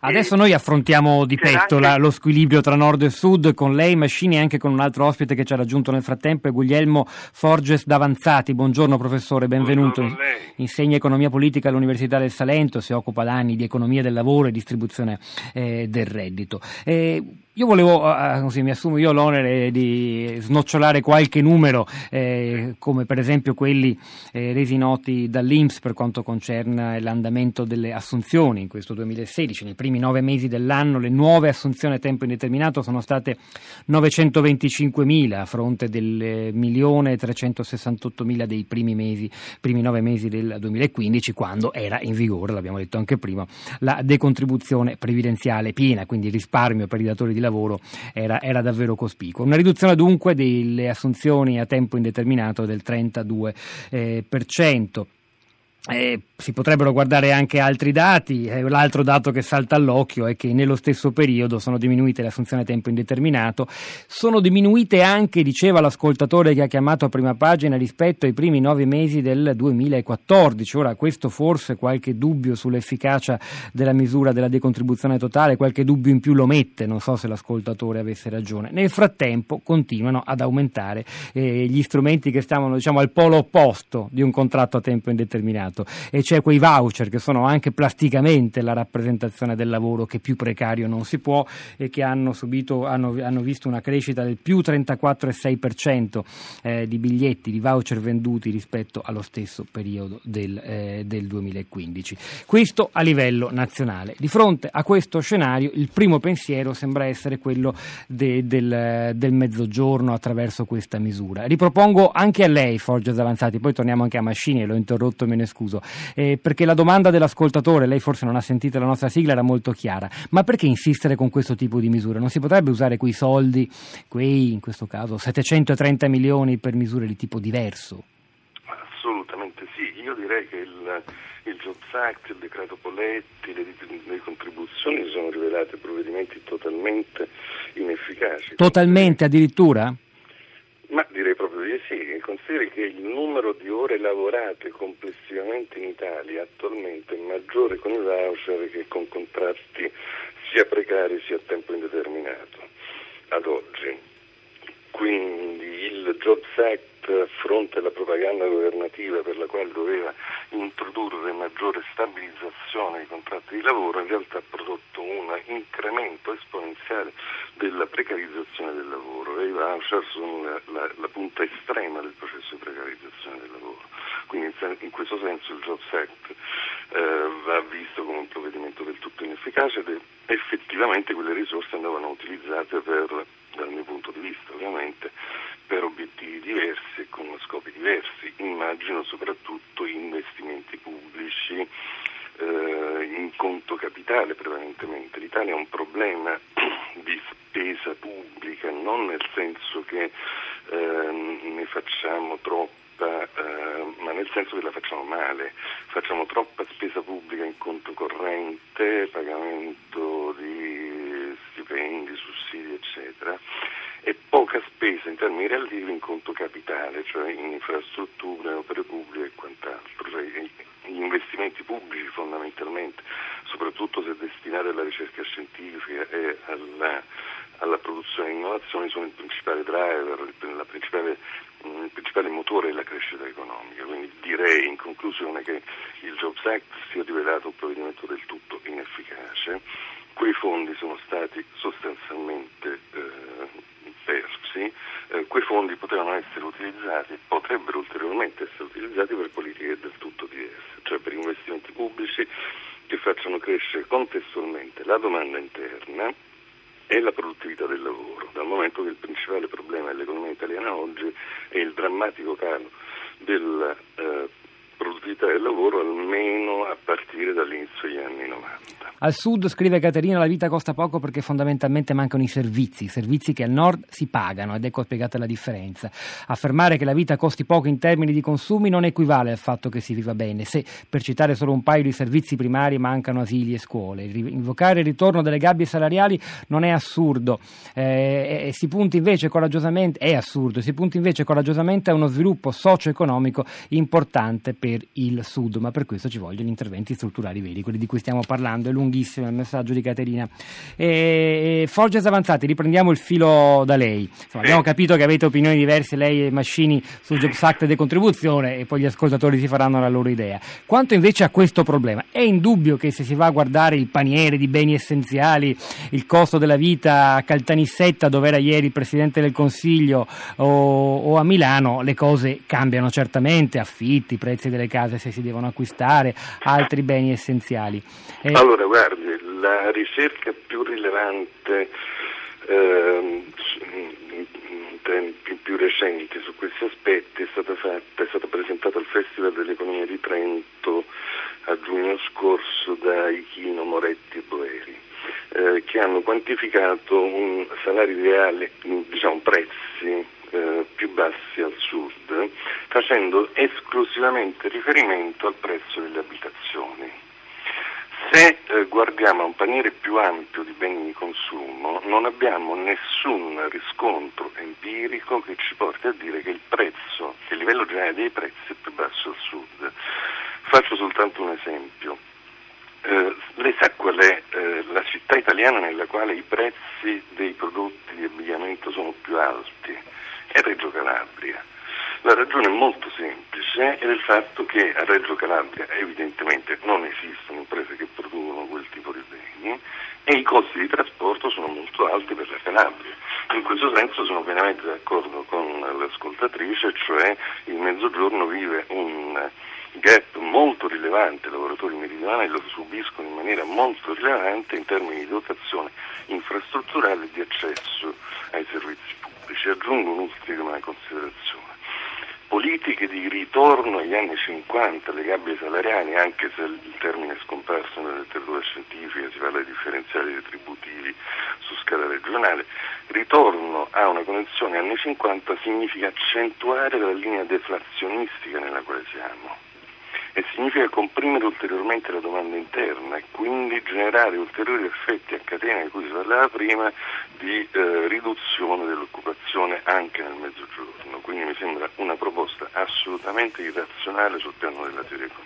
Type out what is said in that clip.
Adesso noi affrontiamo di petto anche... lo squilibrio tra nord e sud con lei, Mascini e anche con un altro ospite che ci ha raggiunto nel frattempo, è Guglielmo Forges Davanzati. Buongiorno professore, benvenuto. Buongiorno Insegna economia politica all'Università del Salento, si occupa da anni di economia del lavoro e distribuzione eh, del reddito. Eh, io volevo, così mi assumo io l'onere di snocciolare qualche numero, eh, come per esempio quelli eh, resi noti dall'Inps per quanto concerne l'andamento delle assunzioni in questo 2016. Nei primi nove mesi dell'anno le nuove assunzioni a tempo indeterminato sono state 925.000 a fronte del 1.368.000 dei primi, mesi, primi nove mesi del 2015, quando era in vigore, l'abbiamo detto anche prima, la decontribuzione previdenziale piena, quindi risparmio per i datori di lavoro era, era davvero cospicuo. Una riduzione dunque delle assunzioni a tempo indeterminato del 32%. Eh, eh, si potrebbero guardare anche altri dati, eh, l'altro dato che salta all'occhio è che nello stesso periodo sono diminuite le assunzioni a tempo indeterminato, sono diminuite anche, diceva l'ascoltatore che ha chiamato a prima pagina, rispetto ai primi nove mesi del 2014. Ora questo forse qualche dubbio sull'efficacia della misura della decontribuzione totale, qualche dubbio in più lo mette, non so se l'ascoltatore avesse ragione. Nel frattempo continuano ad aumentare eh, gli strumenti che stavano diciamo, al polo opposto di un contratto a tempo indeterminato mercato e c'è quei voucher che sono anche plasticamente la rappresentazione del lavoro che più precario non si può e che hanno, subito, hanno, hanno visto una crescita del più 34,6% eh, di biglietti, di voucher venduti rispetto allo stesso periodo del, eh, del 2015. Questo a livello nazionale. Di fronte a questo scenario il primo pensiero sembra essere quello de, del, del mezzogiorno attraverso questa misura. Ripropongo anche a lei, Forges Avanzati, poi torniamo anche a Mascini, l'ho interrotto, me ne scuso confuso, eh, perché la domanda dell'ascoltatore, lei forse non ha sentito la nostra sigla, era molto chiara, ma perché insistere con questo tipo di misure? Non si potrebbe usare quei soldi, quei in questo caso 730 milioni per misure di tipo diverso? Assolutamente sì, io direi che il, il Jobs Act, il decreto Poletti, le, le contribuzioni sono rivelate provvedimenti totalmente inefficaci. Totalmente addirittura? Ma direi proprio di sì, consideri che il numero di ore lavorate complessivamente in Italia attualmente è maggiore con i voucher che con contratti sia precari sia a tempo indeterminato ad oggi. Quindi il Jobs Act a fronte alla propaganda governativa per la quale doveva introdurre maggiore stabilizzazione dei contratti di lavoro in realtà ha prodotto un incremento esponenziale della precarizzazione del lavoro e i voucher sono la, la, la, punta estrema del processo di precarizzazione del lavoro. Quindi in, in questo senso il Jobs Act eh, va visto come un provvedimento del tutto inefficace ed effettivamente quelle risorse andavano utilizzate per, dal mio punto di vista ovviamente, per obiettivi diversi e con scopi diversi. Immagino soprattutto investimenti pubblici in conto capitale prevalentemente. L'Italia ha un problema di spesa pubblica, non nel senso che eh, ne facciamo troppa, eh, ma nel senso che la facciamo male. Facciamo troppa spesa pubblica in conto corrente, pagamento di stipendi, sussidi, eccetera, e poca spesa in termini relativi in conto capitale, cioè in infrastrutture, opere pubbliche e quant'altro. Cioè gli investimenti pubblici fondamentalmente, soprattutto se destinati alla ricerca scientifica e alla, alla produzione e innovazione, sono il principale driver, principale, il principale motore della crescita economica. Quindi direi in conclusione che il Jobs Act si è rivelato un provvedimento del tutto inefficace. Quei fondi sono stati sostanzialmente eh, persi, eh, quei fondi potevano essere utilizzati, potrebbero ulteriormente essere utilizzati per politiche del tutto diverse, cioè per investimenti pubblici crescere contestualmente la domanda interna e la produttività del lavoro, dal momento che il principale problema dell'economia italiana oggi è il drammatico calo della eh, produttività del lavoro almeno a partire dall'inizio degli anni 90. Al sud, scrive Caterina, la vita costa poco perché fondamentalmente mancano i servizi, servizi che al nord si pagano ed ecco spiegata la differenza. Affermare che la vita costi poco in termini di consumi non equivale al fatto che si viva bene, se per citare solo un paio di servizi primari mancano asili e scuole. Invocare il ritorno delle gabbie salariali non è assurdo, eh, si punta invece coraggiosamente, è assurdo, si punta invece coraggiosamente a uno sviluppo socio-economico importante per per il Sud, ma per questo ci vogliono interventi strutturali veri, quelli di cui stiamo parlando. È lunghissimo il messaggio di Caterina. E, Forges Avanzati, riprendiamo il filo da lei. Insomma, abbiamo capito che avete opinioni diverse, lei e Mascini, sul Jobs Act e decontribuzione e poi gli ascoltatori si faranno la loro idea. Quanto invece a questo problema, è indubbio che se si va a guardare il paniere di beni essenziali, il costo della vita a Caltanissetta, dove era ieri il Presidente del Consiglio, o, o a Milano, le cose cambiano certamente, affitti, prezzi delle case se si devono acquistare, altri beni essenziali. Eh, allora, guardi, la ricerca più rilevante eh, in tempi più recenti su questi aspetti è stata, fatta, è stata presentata al Festival dell'Economia di Trento a giugno scorso da Ichino, Moretti e Boeri, eh, che hanno quantificato un salario ideale, diciamo prezzi eh, più bassi al sud, facendo esclusivamente riferimento al prezzo delle abitazioni. Se eh, guardiamo a un paniere più ampio di beni di consumo, non abbiamo nessun riscontro empirico che ci porti a dire che il prezzo, che il livello generale dei prezzi è più basso al sud. Faccio soltanto un esempio. Eh, lei sa qual è eh, la città italiana nella quale i prezzi dei prodotti di abbigliamento sono più alti? È Reggio Calabria. La ragione è molto semplice ed è il fatto che a Reggio Calabria evidentemente non esistono imprese che producono quel tipo di beni e i costi di trasporto sono molto alti per la Calabria. In questo senso sono pienamente d'accordo con l'ascoltatrice, cioè il Mezzogiorno vive un gap molto rilevante, i lavoratori meridionali lo subiscono in maniera molto rilevante in termini di dotazione infrastrutturale e di accesso ai servizi pubblici. Aggiungo un'ultima considerazione. Politiche di ritorno agli anni 50, le gabbie salariali, anche se il termine è scomparso nella letteratura scientifica, si parla di differenziali retributivi su scala regionale, ritorno a una condizione anni 50 significa accentuare la linea deflazionistica nella quale siamo e significa comprimere ulteriormente la domanda interna e quindi generare ulteriori effetti a catena di cui si parlava prima di eh, riduzione dell'occupazione anche nel mezzogiorno. Quindi mi sembra una proposta assolutamente irrazionale sul piano della teoria economica.